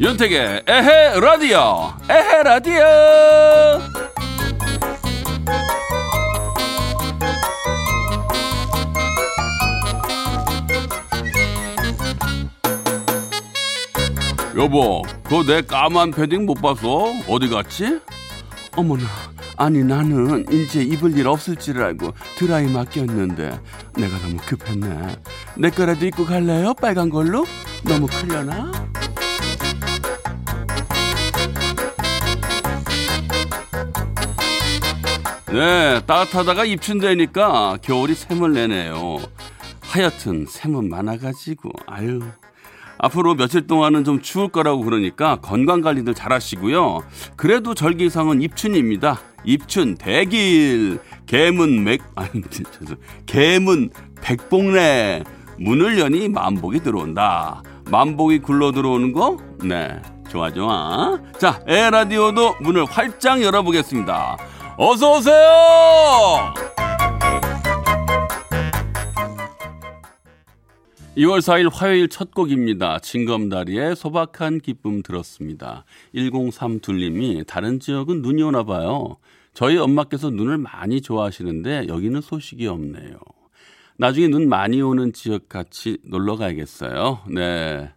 윤택의 에헤 라디오 에헤 라디오. 여보 그거 내 까만 패딩 못 봤어? 어디 갔지? 어머나 아니 나는 이제 입을 일 없을 줄 알고 드라이 맡겼는데 내가 너무 급했네 내 거라도 입고 갈래요? 빨간 걸로? 너무 클려나? 네, 따뜻하다가 입춘되니까 겨울이 샘을 내네요. 하여튼 샘은 많아가지고 아유. 앞으로 며칠 동안은 좀 추울 거라고 그러니까 건강 관리들 잘 하시고요. 그래도 절기상은 입춘입니다. 입춘 대길 개문 맥 아니 개문 백봉래 문을 여니 만복이 들어온다. 만복이 굴러 들어오는 거? 네. 좋아 좋아. 자, 에 라디오도 문을 활짝 열어보겠습니다. 어서 오세요. 2월 4일 화요일 첫 곡입니다. 징검다리의 소박한 기쁨 들었습니다. 103둘님이 다른 지역은 눈이 오나 봐요. 저희 엄마께서 눈을 많이 좋아하시는데 여기는 소식이 없네요. 나중에 눈 많이 오는 지역 같이 놀러 가야겠어요. 네.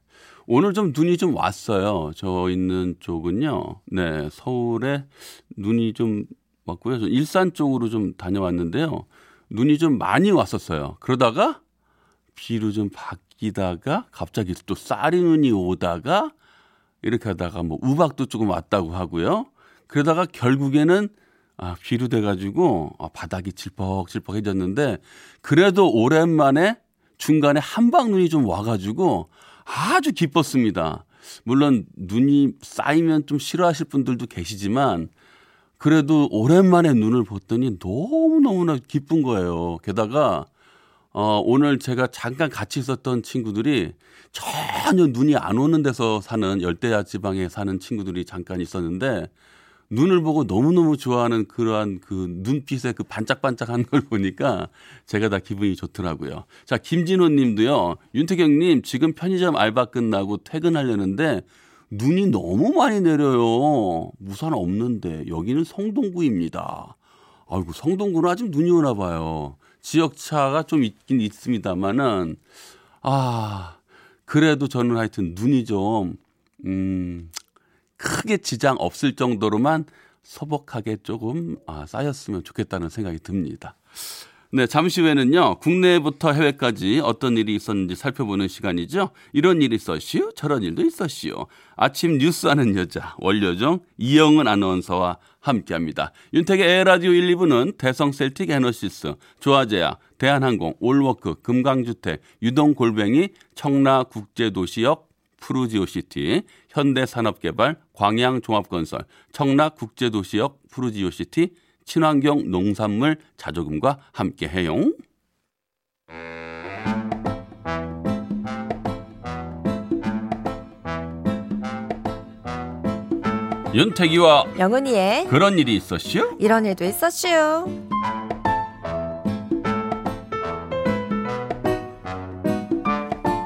오늘 좀 눈이 좀 왔어요. 저 있는 쪽은요. 네. 서울에 눈이 좀 왔고요. 저 일산 쪽으로 좀 다녀왔는데요. 눈이 좀 많이 왔었어요. 그러다가 비로 좀 바뀌다가 갑자기 또 쌀이 눈이 오다가 이렇게 하다가 뭐 우박도 조금 왔다고 하고요. 그러다가 결국에는 아, 비로 돼가지고 아, 바닥이 질퍽질퍽해졌는데 그래도 오랜만에 중간에 한방 눈이 좀 와가지고 아주 기뻤습니다. 물론 눈이 쌓이면 좀 싫어하실 분들도 계시지만 그래도 오랜만에 눈을 봤더니 너무너무나 기쁜 거예요. 게다가 어, 오늘 제가 잠깐 같이 있었던 친구들이 전혀 눈이 안 오는 데서 사는 열대야 지방에 사는 친구들이 잠깐 있었는데 눈을 보고 너무너무 좋아하는 그러한 그 눈빛의 그 반짝반짝한 걸 보니까 제가 다 기분이 좋더라고요. 자, 김진호 님도요. 윤태경 님, 지금 편의점 알바 끝나고 퇴근하려는데 눈이 너무 많이 내려요. 우산 없는데 여기는 성동구입니다. 아이고, 성동구는 아직 눈이 오나 봐요. 지역차가 좀 있긴 있습니다만은 아 그래도 저는 하여튼 눈이 좀 음, 크게 지장 없을 정도로만 소복하게 조금 아, 쌓였으면 좋겠다는 생각이 듭니다. 네, 잠시 후에는요, 국내부터 해외까지 어떤 일이 있었는지 살펴보는 시간이죠. 이런 일이 있었시오? 저런 일도 있었시오. 아침 뉴스 하는 여자, 월요정 이영은 아나운서와 함께 합니다. 윤택의 에헤라디오 1, 2부는 대성 셀틱 에너시스, 조아제약, 대한항공, 올워크, 금강주택, 유동골뱅이, 청라국제도시역, 푸르지오시티, 현대산업개발, 광양종합건설, 청라국제도시역, 푸르지오시티, 친환경 농산물 자조금과 함께 해요. 윤택이와 영은이의 그런 일이 있었슈? 이런 일도 있었슈.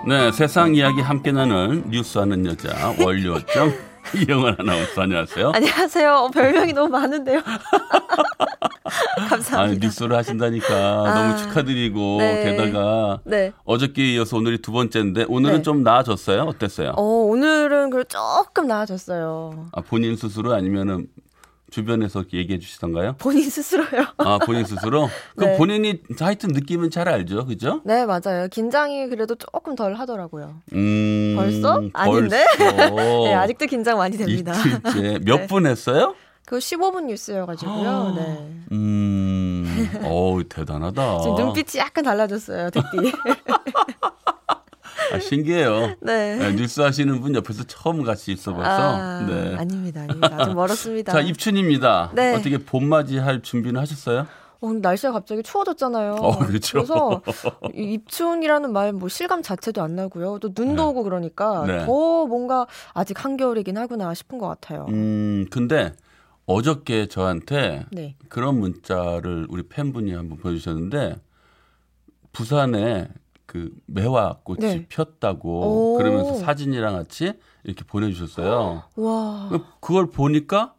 네, 세상 이야기 함께 나는 뉴스하는 여자 월요정 이영은 아나운서 안녕하세요. 안녕하세요. 어, 별명이 너무 많은데요. 감사합니다. 아니, 뉴스를 하신다니까 아, 너무 축하드리고 네. 게다가 네. 어저께 이어서 오늘이 두 번째인데 오늘은 네. 좀 나아졌어요? 어땠어요? 어, 오늘은 그 조금 나아졌어요. 아, 본인 스스로 아니면은 주변에서 얘기해 주시던가요? 본인 스스로요. 아, 본인 스스로? 그 네. 본인이 하여튼 느낌은 잘 알죠. 그죠? 네, 맞아요. 긴장이 그래도 조금 덜 하더라고요. 음. 벌써? 아닌데? 벌써. 네, 아직도 긴장 많이 됩니다. 이틀째. 몇 네. 분 했어요? 그 15분 뉴스여가지고요. 네. 음. 어우, 대단하다. 지금 눈빛이 약간 달라졌어요, 택디. 아, 신기해요. 네. 네, 뉴스 하시는 분 옆에서 처음 같이 있어 봐서. 아, 네. 아닙니다, 아닙니다. 아직 멀었습니다. 자, 입춘입니다. 네. 어떻게 봄맞이 할 준비는 하셨어요? 어, 근데 날씨가 갑자기 추워졌잖아요. 어, 그렇죠. 그래서 이 입춘이라는 말 뭐 실감 자체도 안 나고요. 또 눈도 네. 오고 그러니까 네. 더 뭔가 아직 한겨울이긴 하구나 싶은 것 같아요. 음, 근데 어저께 저한테 네. 그런 문자를 우리 팬분이 한번 보여주셨는데 부산에 그 매화 꽃이 네. 폈다고 오. 그러면서 사진이랑 같이 이렇게 보내주셨어요. 와. 그걸 보니까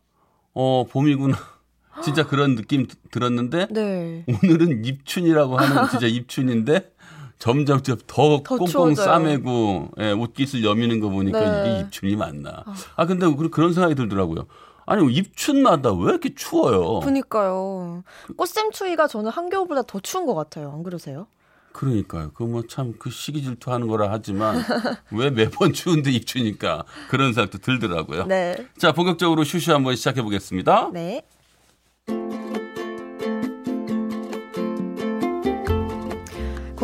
어 봄이구나. 진짜 그런 느낌 드- 들었는데 네. 오늘은 입춘이라고 하는 진짜 입춘인데 점점 더 더 꽁꽁 추워져요. 싸매고 예, 옷깃을 여미는 거 보니까 네. 이게 입춘이 맞나. 아 근데 그- 그런 생각이 들더라고요. 아니 입춘마다 왜 이렇게 추워요? 그니까요. 꽃샘 추위가 저는 한겨울보다 더 추운 것 같아요. 안 그러세요? 그러니까요. 그 뭐 참 그 시기 질투하는 거라 하지만 왜 매번 추운데 입추니까 그런 생각도 들더라고요. 네. 자 본격적으로 슈슈 한번 시작해 보겠습니다. 네.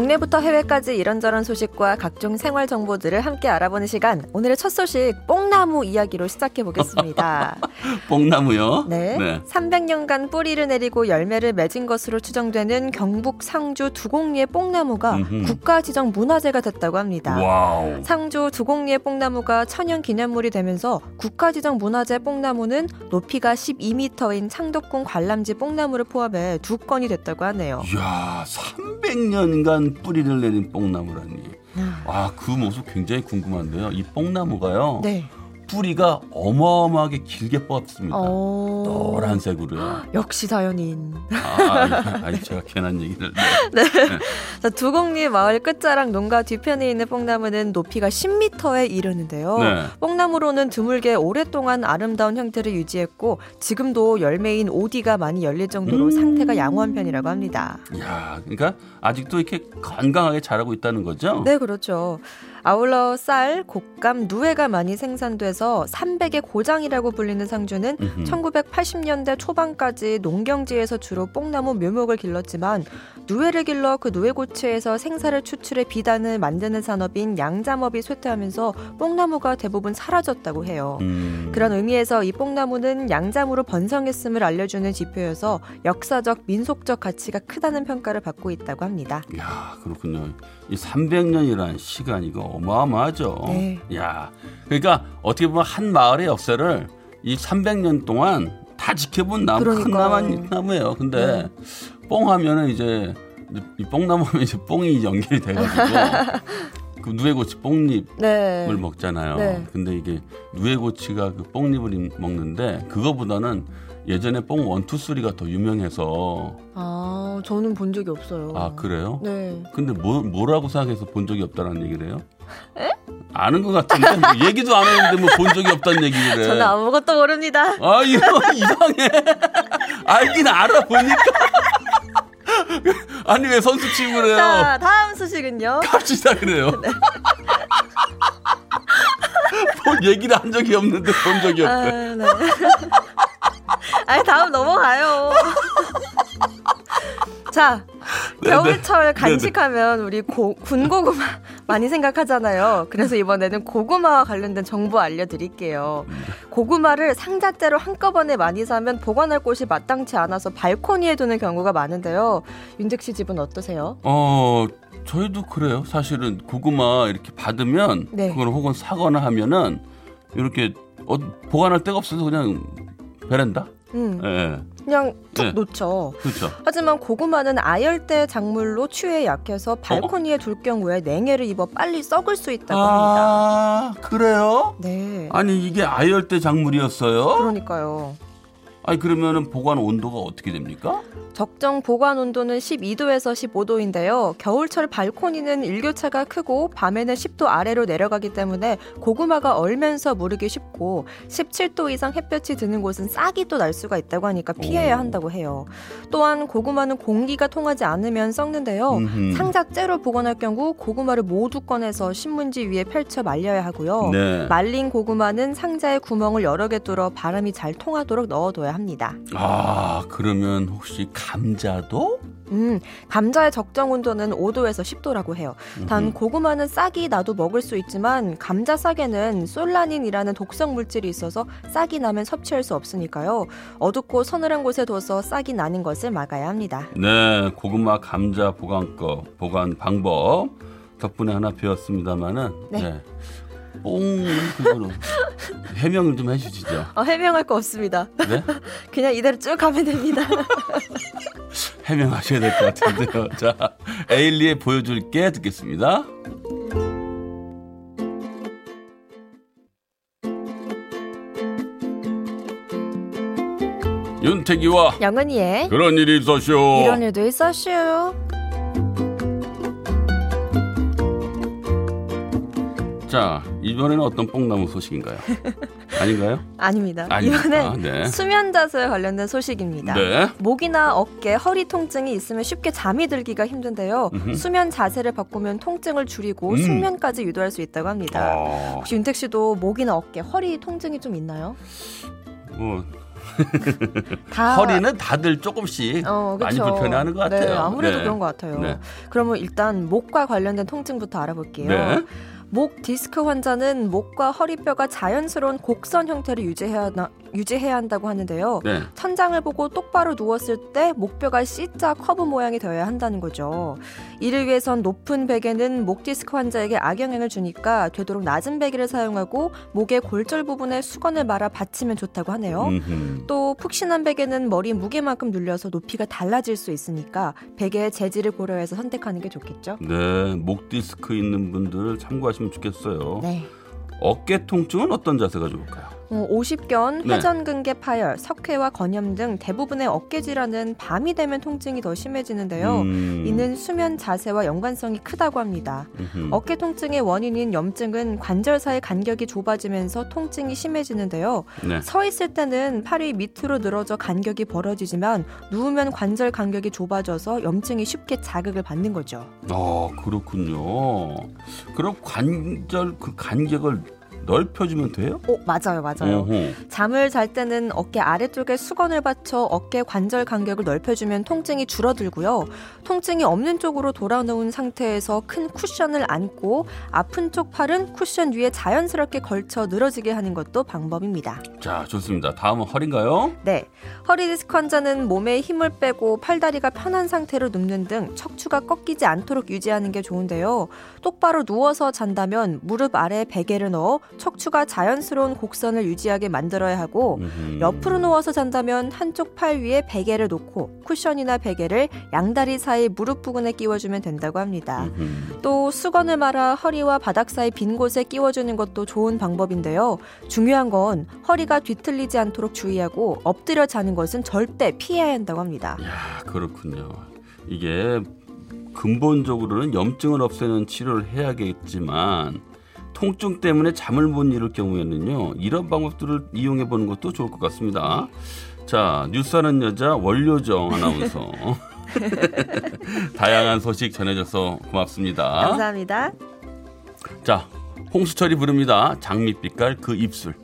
국내부터 해외까지 이런저런 소식과 각종 생활 정보들을 함께 알아보는 시간. 오늘의 첫 소식 뽕나무 이야기로 시작해 보겠습니다. 뽕나무요. 네. 300년간 뿌리를 내리고 열매를 맺은 것으로 추정되는 경북 상주 두곡리의 뽕나무가 음흠. 국가 지정 문화재가 됐다고 합니다. wow. 상주 두곡리의 뽕나무가 천연 기념물이 되면서 국가 지정 문화재 뽕나무는 높이가 12m인 창덕궁 관람지 뽕나무를 포함해 두 건이 됐다고 하네요. 이야, 300년간 뿌리를 내린 뽕나무라니. 아, 그 모습 굉장히 궁금한데요. 이 뽕나무가요. 네. 뿌리가 어마어마하게 길게 뻗습니다. 어... 노란색으로요. 역시 자연인. 아, 아, 아니, 제가 괜한 얘기를. 네. 자, 두곡리 마을 끝자락 농가 뒤편에 있는 뽕나무는 높이가 10m에 이르는데요. 네. 뽕나무로는 드물게 오랫동안 아름다운 형태를 유지했고 지금도 열매인 오디가 많이 열릴 정도로 음. 상태가 양호한 편이라고 합니다. 야, 그러니까 아직도 이렇게 건강하게 자라고 있다는 거죠? 네, 그렇죠. 아울러 쌀, 곶감, 누에가 많이 생산돼서 300의 고장이라고 불리는 상주는 음흠. 1980년대 초반까지 농경지에서 주로 뽕나무 묘목을 길렀지만 누에를 길러 그 누에고추에서 생사를 추출해 비단을 만드는 산업인 양잠업이 쇠퇴하면서 뽕나무가 대부분 사라졌다고 해요. 음. 그런 의미에서 이 뽕나무는 양잠으로 번성했음을 알려주는 지표여서 역사적, 민속적 가치가 크다는 평가를 받고 있다고 합니다. 야, 그렇군요. 이 300년이라는 시간 이거 어마어마하죠. 네. 야, 그러니까 어떻게 보면 한 마을의 역사를 이 300년 동안 다 지켜본 나무 큰. 나무, 나무 예요. 근데 네. 뽕 하면은 이제 이 뽕나무 하면 이제 뽕이 연결이 돼가지고 그 누에고치 뽕잎을 네. 먹잖아요. 네. 근데 이게 누에고치가 그 뽕잎을 먹는데 그거보다는 예전에 뽕 원투 쓰리가 더 유명해서 아, 저는 본 적이 없어요. 아 그래요? 네. 근데 뭐, 뭐라고 생각해서 본 적이 없다는 얘기를 해요? 아는 것 같은데 뭐 얘기도 안 했는데 뭐 본 적이 없다는 얘기를 해. 저는 아무것도 모릅니다. 아 이거 이상해. 알긴 알아 보니까. 아니 왜 선수 취급을 해요? 자, 다음 소식은요. 갑시다 그래요. 본 얘기를 한 적이 없는데 본 적이 아, 없대. 네. 아니, 다음 넘어가요. 자, 겨울철 간식하면 우리 고, 군고구마 많이 생각하잖아요. 그래서 이번에는 고구마와 관련된 정보 알려드릴게요. 고구마를 상자째로 한꺼번에 많이 사면 보관할 곳이 마땅치 않아서 발코니에 두는 경우가 많은데요. 윤택 씨 집은 어떠세요? 어 저희도 그래요. 사실은 고구마 이렇게 받으면 네. 그걸 혹은 사거나 하면은 이렇게 어, 보관할 데가 없어서 그냥 베란다. 음, 예, 그냥 툭 네. 놓죠. 그렇죠. 하지만 고구마는 아열대 작물로 추위에 약해서 발코니에 둘 경우에 냉해를 입어 빨리 썩을 수 있다고 합니다. 아 그래요? 네. 아니 이게 아열대 작물이었어요? 그러니까요. 아니 그러면은 보관 온도가 어떻게 됩니까? 적정 보관 온도는 12도에서 15도인데요. 겨울철 발코니는 일교차가 크고 밤에는 10도 아래로 내려가기 때문에 고구마가 얼면서 무르기 쉽고 17도 이상 햇볕이 드는 곳은 싹이 또 날 수가 있다고 하니까 피해야 오. 한다고 해요. 또한 고구마는 공기가 통하지 않으면 썩는데요. 음흠. 상자째로 보관할 경우 고구마를 모두 꺼내서 신문지 위에 펼쳐 말려야 하고요. 네. 말린 고구마는 상자에 구멍을 여러 개 뚫어 바람이 잘 통하도록 넣어둬야 합니다. 아, 그러면 혹시 감자도? 음, 감자의 적정 온도는 5도에서 10도라고 해요. 단 고구마는 싹이 나도 먹을 수 있지만 감자 싹에는 솔라닌이라는 독성 물질이 있어서 싹이 나면 섭취할 수 없으니까요. 어둡고 서늘한 곳에 둬서 싹이 나는 것을 막아야 합니다. 네, 고구마 감자 보관법, 보관 방법 덕분에 하나 배웠습니다만은 네. 네. 뽕 그거로 해명을 좀 해주시죠. 어, 해명할 거 없습니다. 네? 그냥 이대로 쭉 가면 됩니다. 해명하셔야 될 것 같은데요. 자, 에일리의 보여줄게 듣겠습니다. 윤태기와 영은이의 그런 일이 있었쇼. 이런 일도 있었슈. 자, 이번에는 어떤 뽕나무 소식인가요? 아닌가요? 아닙니다. 아닙니까? 이번엔 네. 수면 자세에 관련된 소식입니다. 네. 목이나 어깨, 허리 통증이 있으면 쉽게 잠이 들기가 힘든데요. 음흠. 수면 자세를 바꾸면 통증을 줄이고 음. 숙면까지 유도할 수 있다고 합니다. 어, 혹시 윤택 씨도 목이나 어깨, 허리 통증이 좀 있나요? 뭐 다 허리는 다들 조금씩 어, 많이. 불편해하는 것 같아요. 네, 아무래도 네. 그런 것 같아요. 네. 그러면 일단 목과 관련된 통증부터 알아볼게요. 네. 목 디스크 환자는 목과 허리뼈가 자연스러운 곡선 형태를 유지해야, 유지해야 한다고 하는데요. 네. 천장을 보고 똑바로 누웠을 때 목뼈가 C자 커브 모양이 되어야 한다는 거죠. 이를 위해선 높은 베개는 목 디스크 환자에게 악영향을 주니까 되도록 낮은 베개를 사용하고 목의 골절 부분에 수건을 말아 받치면 좋다고 하네요. 음흠. 또 푹신한 베개는 머리 무게만큼 눌려서 높이가 달라질 수 있으니까 베개의 재질을 고려해서 선택하는 게 좋겠죠. 네, 목 디스크 있는 분들 참고하 시면 좋겠어요. 네. 어깨 통증은 어떤 자세가 좋을까요? 어, 오십견, 네. 회전근개 파열, 석회와 건염 등 대부분의 어깨 질환은 밤이 되면 통증이 더 심해지는데요. 음, 이는 수면 자세와 연관성이 크다고 합니다. 음흠. 어깨 통증의 원인인 염증은 관절 사이 간격이 좁아지면서 통증이 심해지는데요. 네. 서 있을 때는 팔이 밑으로 늘어져 간격이 벌어지지만 누우면 관절 간격이 좁아져서 염증이 쉽게 자극을 받는 거죠. 어, 그렇군요. 그럼 관절 그 간격을 넓혀주면 돼요? 오, 맞아요, 맞아요. 어허. 잠을 잘 때는 어깨 아래쪽에 수건을 받쳐 어깨 관절 간격을 넓혀주면 통증이 줄어들고요. 통증이 없는 쪽으로 돌아놓은 상태에서 큰 쿠션을 안고 아픈 쪽 팔은 쿠션 위에 자연스럽게 걸쳐 늘어지게 하는 것도 방법입니다. 자, 좋습니다. 다음은 허리인가요? 네. 허리 디스크 환자는 몸에 힘을 빼고 팔다리가 편한 상태로 눕는 등 척추가 꺾이지 않도록 유지하는 게 좋은데요. 똑바로 누워서 잔다면 무릎 아래 베개를 넣어 척추가 자연스러운 곡선을 유지하게 만들어야 하고 음흠. 옆으로 누워서 잔다면 한쪽 팔 위에 베개를 놓고 쿠션이나 베개를 양다리 사이 무릎 부근에 끼워주면 된다고 합니다. 음흠. 또 수건을 말아 허리와 바닥 사이 빈 곳에 끼워주는 것도 좋은 방법인데요. 중요한 건 허리가 뒤틀리지 않도록 주의하고 엎드려 자는 것은 절대 피해야 한다고 합니다. 야, 그렇군요. 이게 근본적으로는 염증을 없애는 치료를 해야겠지만 통증 때문에 잠을 못 이룰 경우에는요 이런 방법들을 이용해 보는 것도 좋을 것 같습니다. 자 뉴스하는 여자 원료정 아나운서 다양한 소식 전해줘서 고맙습니다. 감사합니다. 자 홍수철이 부릅니다. 장밋빛깔 그 입술.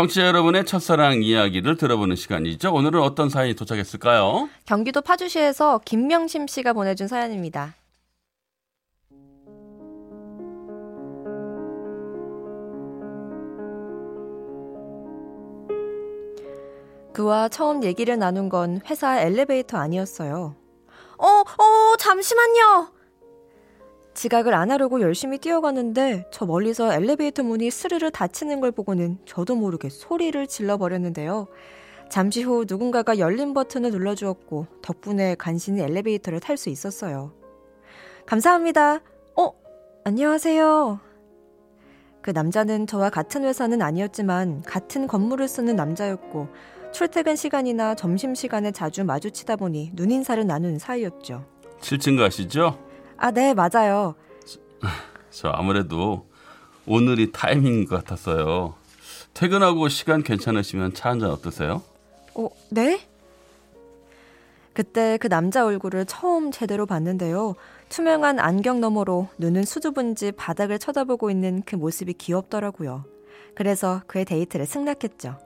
청취자 여러분의 첫사랑 이야기를 들어보는 시간이죠. 오늘은 어떤 사연이 도착했을까요? 경기도 파주시에서 김명심 씨가 보내준 사연입니다. 그와 처음 얘기를 나눈 건 회사 엘리베이터 아니었어요. 어, 어, 잠시만요! 지각을 안 하려고 열심히 뛰어가는데 저 멀리서 엘리베이터 문이 스르르 닫히는 걸 보고는 저도 모르게 소리를 질러버렸는데요. 잠시 후 누군가가 열린 버튼을 눌러주었고 덕분에 간신히 엘리베이터를 탈 수 있었어요. 감사합니다. 어, 안녕하세요. 그 남자는 저와 같은 회사는 아니었지만 같은 건물을 쓰는 남자였고 출퇴근 시간이나 점심 시간에 자주 마주치다 보니 눈인사를 나눈 사이였죠. 7층 가시죠? 아, 네, 맞아요. 저 아무래도 오늘이 타이밍인 것 같았어요. 퇴근하고 시간 괜찮으시면 차 한잔 어떠세요? 어, 네? 그때 그 남자 얼굴을 처음 제대로 봤는데요. 투명한 안경 너머로 눈은 수줍은지 바닥을 쳐다보고 있는 그 모습이 귀엽더라고요. 그래서 그의 데이트를 승낙했죠.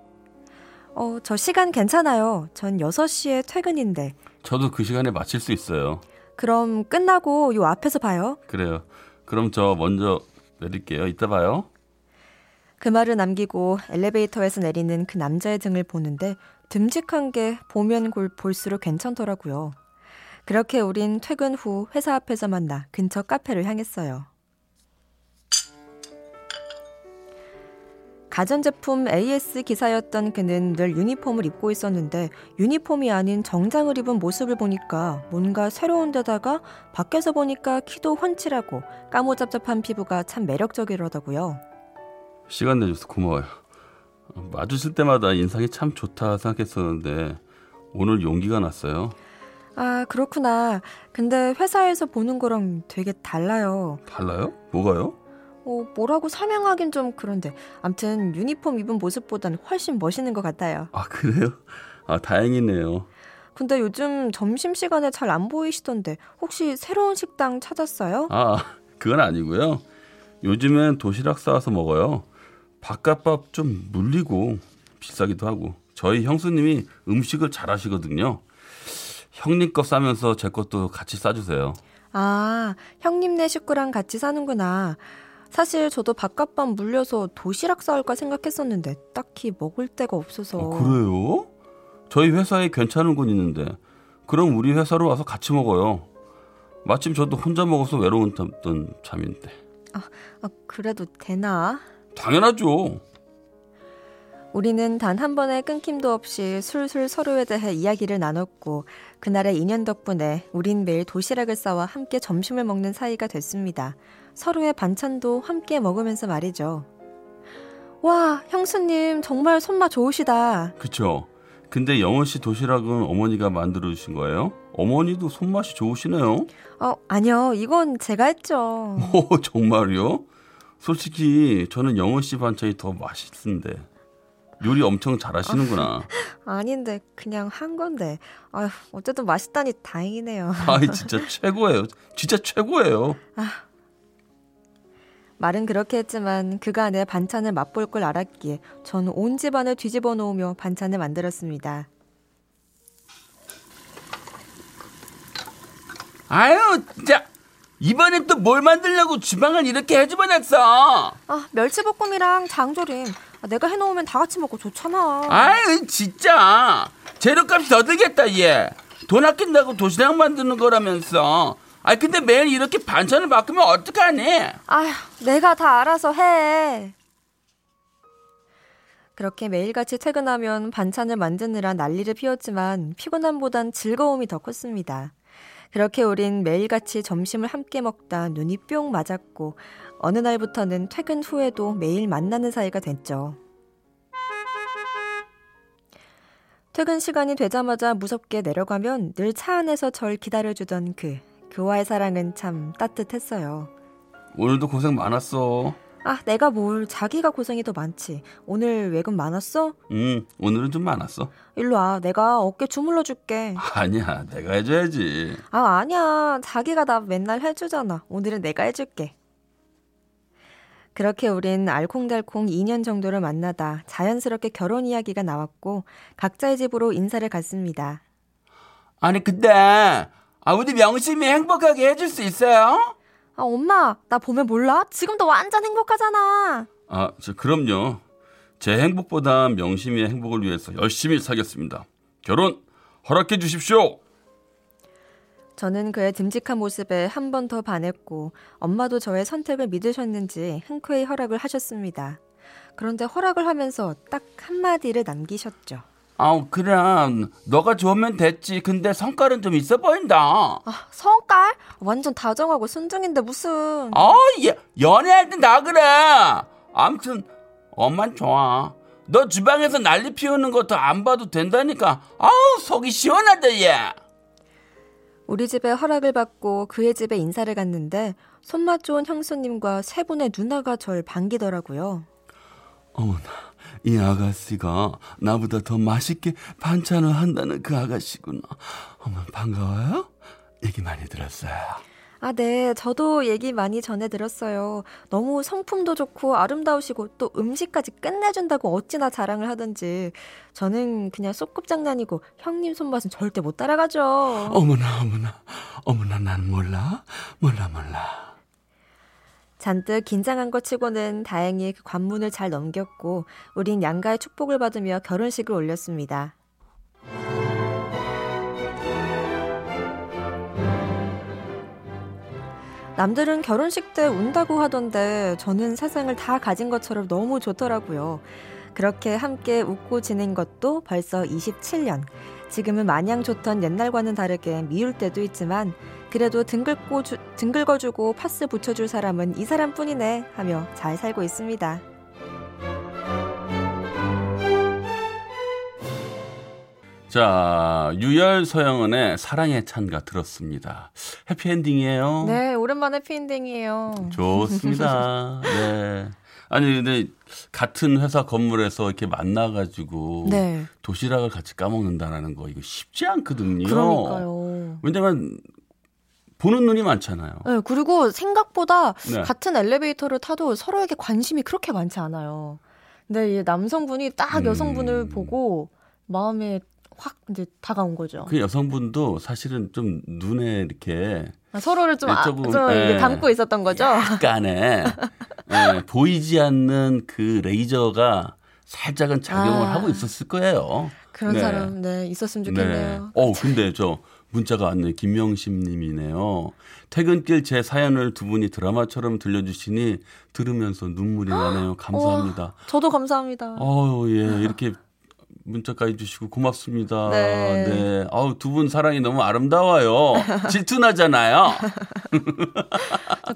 어, 저 시간 괜찮아요. 전 6시에 퇴근인데. 저도 그 시간에 마칠 수 있어요. 그럼 끝나고 요 앞에서 봐요. 그래요. 그럼 저 먼저 내릴게요. 이따 봐요. 그 말을 남기고 엘리베이터에서 내리는 그 남자의 등을 보는데 듬직한 게 보면 볼수록 괜찮더라고요. 그렇게 우린 퇴근 후 회사 앞에서 만나 근처 카페를 향했어요. 가전제품 AS 기사였던 그는 늘 유니폼을 입고 있었는데 유니폼이 아닌 정장을 입은 모습을 보니까 뭔가 새로운 데다가 밖에서 보니까 키도 훤칠하고 까무잡잡한 피부가 참 매력적이라더고요. 시간 내줘서 고마워요. 마주칠 때마다 인상이 참 좋다 생각했었는데 오늘 용기가 났어요. 아, 그렇구나. 근데 회사에서 보는 거랑 되게 달라요. 달라요? 뭐가요? 어, 뭐라고 설명하긴 좀 그런데 암튼 유니폼 입은 모습보다는 훨씬 멋있는 것 같아요. 아 그래요? 아 다행이네요. 근데 요즘 점심시간에 잘 안 보이시던데 혹시 새로운 식당 찾았어요? 아 그건 아니고요. 요즘엔 도시락 싸와서 먹어요. 바깥밥 좀 물리고 비싸기도 하고 저희 형수님이 음식을 잘 하시거든요. 형님 거 싸면서 제 것도 같이 싸주세요. 아 형님네 식구랑 같이 사는구나. 사실 저도 바깥밥 물려서 도시락 싸올까 생각했었는데 딱히 먹을 데가 없어서. 어, 그래요? 저희 회사에 괜찮은 건 있는데 그럼 우리 회사로 와서 같이 먹어요. 마침 저도 혼자 먹어서 외로웠던 참인데. 아, 아 그래도 되나? 당연하죠. 우리는 단 한 번의 끊김도 없이 술술 서로에 대해 이야기를 나눴고 그날의 인연 덕분에 우린 매일 도시락을 싸와 함께 점심을 먹는 사이가 됐습니다. 서로의 반찬도 함께 먹으면서 말이죠. 와, 형수님 정말 손맛 좋으시다. 그쵸. 근데 영원 씨 도시락은 어머니가 만들어 주신 거예요? 어머니도 손맛이 좋으시네요. 어, 아니요. 이건 제가 했죠. 오, 정말요? 솔직히 저는 영원 씨 반찬이 더 맛있는데. 요리 엄청 잘하시는구나. 아닌데 그냥 한 건데. 아휴, 어쨌든 맛있다니 다행이네요. 아이 진짜 최고예요. 진짜 최고예요. 아, 말은 그렇게 했지만 그가 내 반찬을 맛볼 걸 알았기에 전 온 집안을 뒤집어 놓으며 반찬을 만들었습니다. 아유, 진짜 이번엔 또 뭘 만들려고 주방을 이렇게 해주면했어 아, 멸치볶음이랑 장조림. 아, 내가 해놓으면 다 같이 먹고 좋잖아. 아유, 진짜 재료값이 더 들겠다 얘. 돈 아낀다고 도시락 만드는 거라면서 아 근데 매일 이렇게 반찬을 바꾸면 어떡하니? 아휴, 내가 다 알아서 해. 그렇게 매일같이 퇴근하면 반찬을 만드느라 난리를 피웠지만 피곤함보단 즐거움이 더 컸습니다. 그렇게 우린 매일같이 점심을 함께 먹다 눈이 뿅 맞았고 어느 날부터는 퇴근 후에도 매일 만나는 사이가 됐죠. 퇴근 시간이 되자마자 무섭게 내려가면 늘 차 안에서 절 기다려주던 그 그와의 사랑은 참 따뜻했어요. 오늘도 고생 많았어. 아, 내가 뭘 자기가 고생이 더 많지. 오늘 외근 많았어? 응, 오늘은 좀 많았어. 일로 와, 내가 어깨 주물러 줄게. 아니야, 내가 해줘야지. 아, 아니야. 자기가 나 맨날 해주잖아. 오늘은 내가 해줄게. 그렇게 우린 알콩달콩 2년 정도를 만나다 자연스럽게 결혼 이야기가 나왔고 각자의 집으로 인사를 갔습니다. 아니 근데 아, 우리 명심이 행복하게 해줄 수 있어요? 아, 엄마, 나 보면 몰라? 지금도 완전 행복하잖아. 아, 저, 그럼요. 제 행복보다 명심이의 행복을 위해서 열심히 살겠습니다. 결혼 허락해 주십시오. 저는 그의 듬직한 모습에 한 번 더 반했고 엄마도 저의 선택을 믿으셨는지 흔쾌히 허락을 하셨습니다. 그런데 허락을 하면서 딱 한마디를 남기셨죠. 아우 그럼 너가 좋으면 됐지. 근데 성깔은 좀 있어 보인다. 아 성깔? 완전 다정하고 순둥인데 무슨? 아 예, 연애할 땐다 그래. 아무튼 엄만 좋아. 너 주방에서 난리 피우는 것도 안 봐도 된다니까. 아우 속이 시원하다 얘. 우리 집에 허락을 받고 그의 집에 인사를 갔는데 손맛 좋은 형수님과 세 분의 누나가 절 반기더라고요. 어머나. 이 아가씨가 나보다 더 맛있게 반찬을 한다는 그 아가씨구나. 어머 반가워요? 얘기 많이 들었어요. 아, 네. 저도 얘기 많이 전해 들었어요. 너무 성품도 좋고 아름다우시고 또 음식까지 끝내준다고 어찌나 자랑을 하던지. 저는 그냥 소꿉장난이고 형님 손맛은 절대 못 따라가죠. 어머나, 어머나, 어머나, 난 몰라. 몰라, 몰라. 잔뜩 긴장한 것 치고는 다행히 그 관문을 잘 넘겼고, 우린 양가의 축복을 받으며 결혼식을 올렸습니다. 남들은 결혼식 때 운다고 하던데 저는 세상을 다 가진 것처럼 너무 좋더라고요. 그렇게 함께 웃고 지낸 것도 벌써 27년. 지금은 마냥 좋던 옛날과는 다르게 미울 때도 있지만 그래도 등 긁고 주, 등 긁어주고 파스 붙여줄 사람은 이 사람뿐이네 하며 잘 살고 있습니다. 자, 유열 서영은의 사랑의 찬가 들었습니다. 해피엔딩이에요. 네, 오랜만에 해피엔딩이에요. 좋습니다. 네. 아니, 근데 같은 회사 건물에서 이렇게 만나가지고 네. 도시락을 같이 까먹는다라는 거 이거 쉽지 않거든요. 그러니까요. 왜냐면 보는 눈이 많잖아요. 네, 그리고 생각보다 네. 같은 엘리베이터를 타도 서로에게 관심이 그렇게 많지 않아요. 근데 이 남성분이 딱 음. 여성분을 보고 마음에 확 이제 다가온 거죠. 그 여성분도 사실은 좀 눈에 이렇게 서로를 좀, 아, 조금, 좀 예. 담고 있었던 거죠. 약간의 예, 보이지 않는 그 레이저가 살짝은 작용을 아. 하고 있었을 거예요. 그런 네. 사람 네 있었으면 좋겠네요. 어, 근데 저 문자가 왔네. 김명심 님이네요. 퇴근길 제 사연을 두 분이 드라마처럼 들려주시니 들으면서 눈물이 나네요. 감사합니다. 저도 감사합니다. 어우, 예, 이렇게 문자까지 주시고 고맙습니다. 네. 네. 아우, 두 분 사랑이 너무 아름다워요. 질투나잖아요.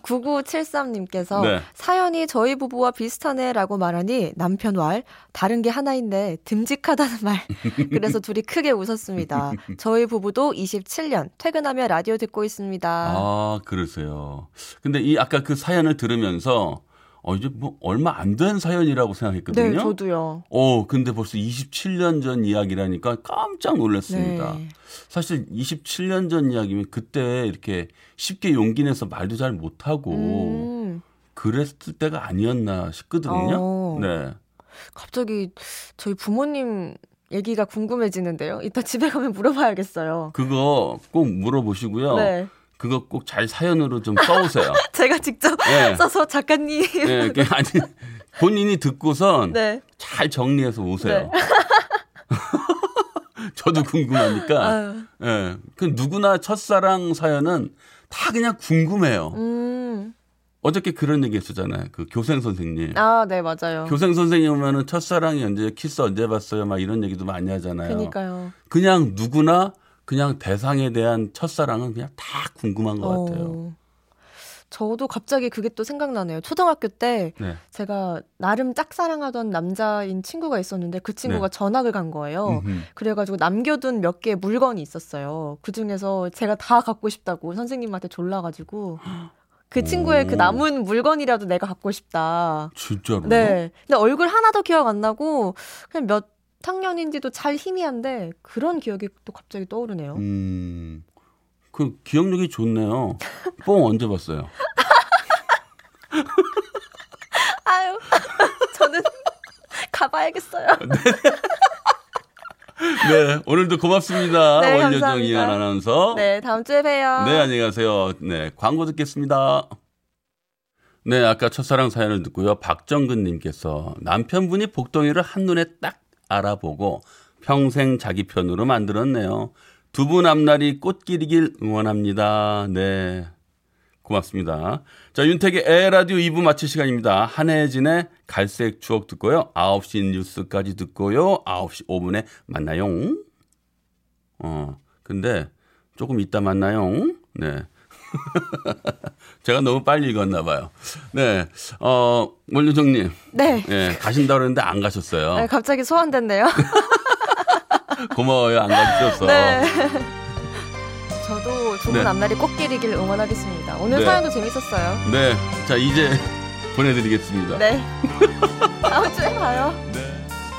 9973님께서 네. 사연이 저희 부부와 비슷하네라고 말하니 남편 왈 다른 게 하나 있네 듬직하다는 말 그래서 둘이 크게 웃었습니다. 저희 부부도 27년 퇴근하며 라디오 듣고 있습니다. 아, 그러세요. 근데 이 아까 그 사연을 들으면서 어, 이제 뭐 얼마 안 된 사연이라고 생각했거든요. 네, 저도요. 어, 근데 벌써 27년 전 이야기라니까 깜짝 놀랐습니다. 네. 사실 27년 전 이야기면 그때 이렇게 쉽게 용기 내서 말도 잘 못하고 음, 그랬을 때가 아니었나 싶거든요. 어. 네. 갑자기 저희 부모님 얘기가 궁금해지는데요. 이따 집에 가면 물어봐야겠어요. 그거 꼭 물어보시고요. 네. 그거 꼭 잘 사연으로 좀 써오세요. 제가 직접 네. 써서 작가님. 네, 그 아니 본인이 듣고선 네. 잘 정리해서 오세요. 네. 저도 궁금하니까. 예. 그 누구나 첫사랑 사연은 다 그냥 궁금해요. 음. 어저께 그런 얘기 했었잖아요. 그 교생 선생님. 아, 네, 맞아요. 교생 선생님 오면은 첫사랑이 언제 키스 언제 봤어요? 막 이런 얘기도 많이 하잖아요. 그니까요. 그냥 누구나 그냥 대상에 대한 첫사랑은 그냥 다 궁금한 것 같아요. 어. 저도 갑자기 그게 또 생각나네요. 초등학교 때 네. 제가 나름 짝사랑하던 남자인 친구가 있었는데 그 친구가 네. 전학을 간 거예요. 음흠. 그래가지고 남겨둔 몇 개의 물건이 있었어요. 그 중에서 제가 다 갖고 싶다고 선생님한테 졸라가지고 그 친구의 그 오. 남은 물건이라도 내가 갖고 싶다. 진짜로? 네. 근데 얼굴 하나도 기억 안 나고 그냥 몇 학년인지도 잘 희미한데 그런 기억이 또 갑자기 떠오르네요. 음. 그 기억력이 좋네요. 뽕 언제 봤어요? 아유, 저는 가봐야겠어요. 네, 오늘도 고맙습니다. 네, 원효정. 이한 아나운서. 네, 다음 주에 봬요. 네, 안녕히 가세요. 네, 광고 듣겠습니다. 네, 아까 첫사랑 사연을 듣고요. 박정근님께서 남편분이 복덩이를 한눈에 딱 알아보고 평생 자기 편으로 만들었네요. 두분 앞날이 꽃길이길 응원합니다. 네. 고맙습니다. 자, 윤택의 에라디오 2부 마칠 시간입니다. 한혜진의 갈색 추억 듣고요. 9시 뉴스까지 듣고요. 9시 5분에 만나요. 어, 근데 조금 이따 만나요. 네. 제가 너무 빨리 읽었나 봐요. 네. 어, 원유정 님. 네. 예, 가신다 그러는데 안 가셨어요. 네, 갑자기 소환됐네요. 고마워요. 안 가주셔서. 네. 저도 두분 네. 앞날이 꽃길이길 응원하겠습니다. 오늘 네. 사연도 재밌었어요. 네. 자, 이제 보내드리겠습니다. 네. 다음 주에 봐요.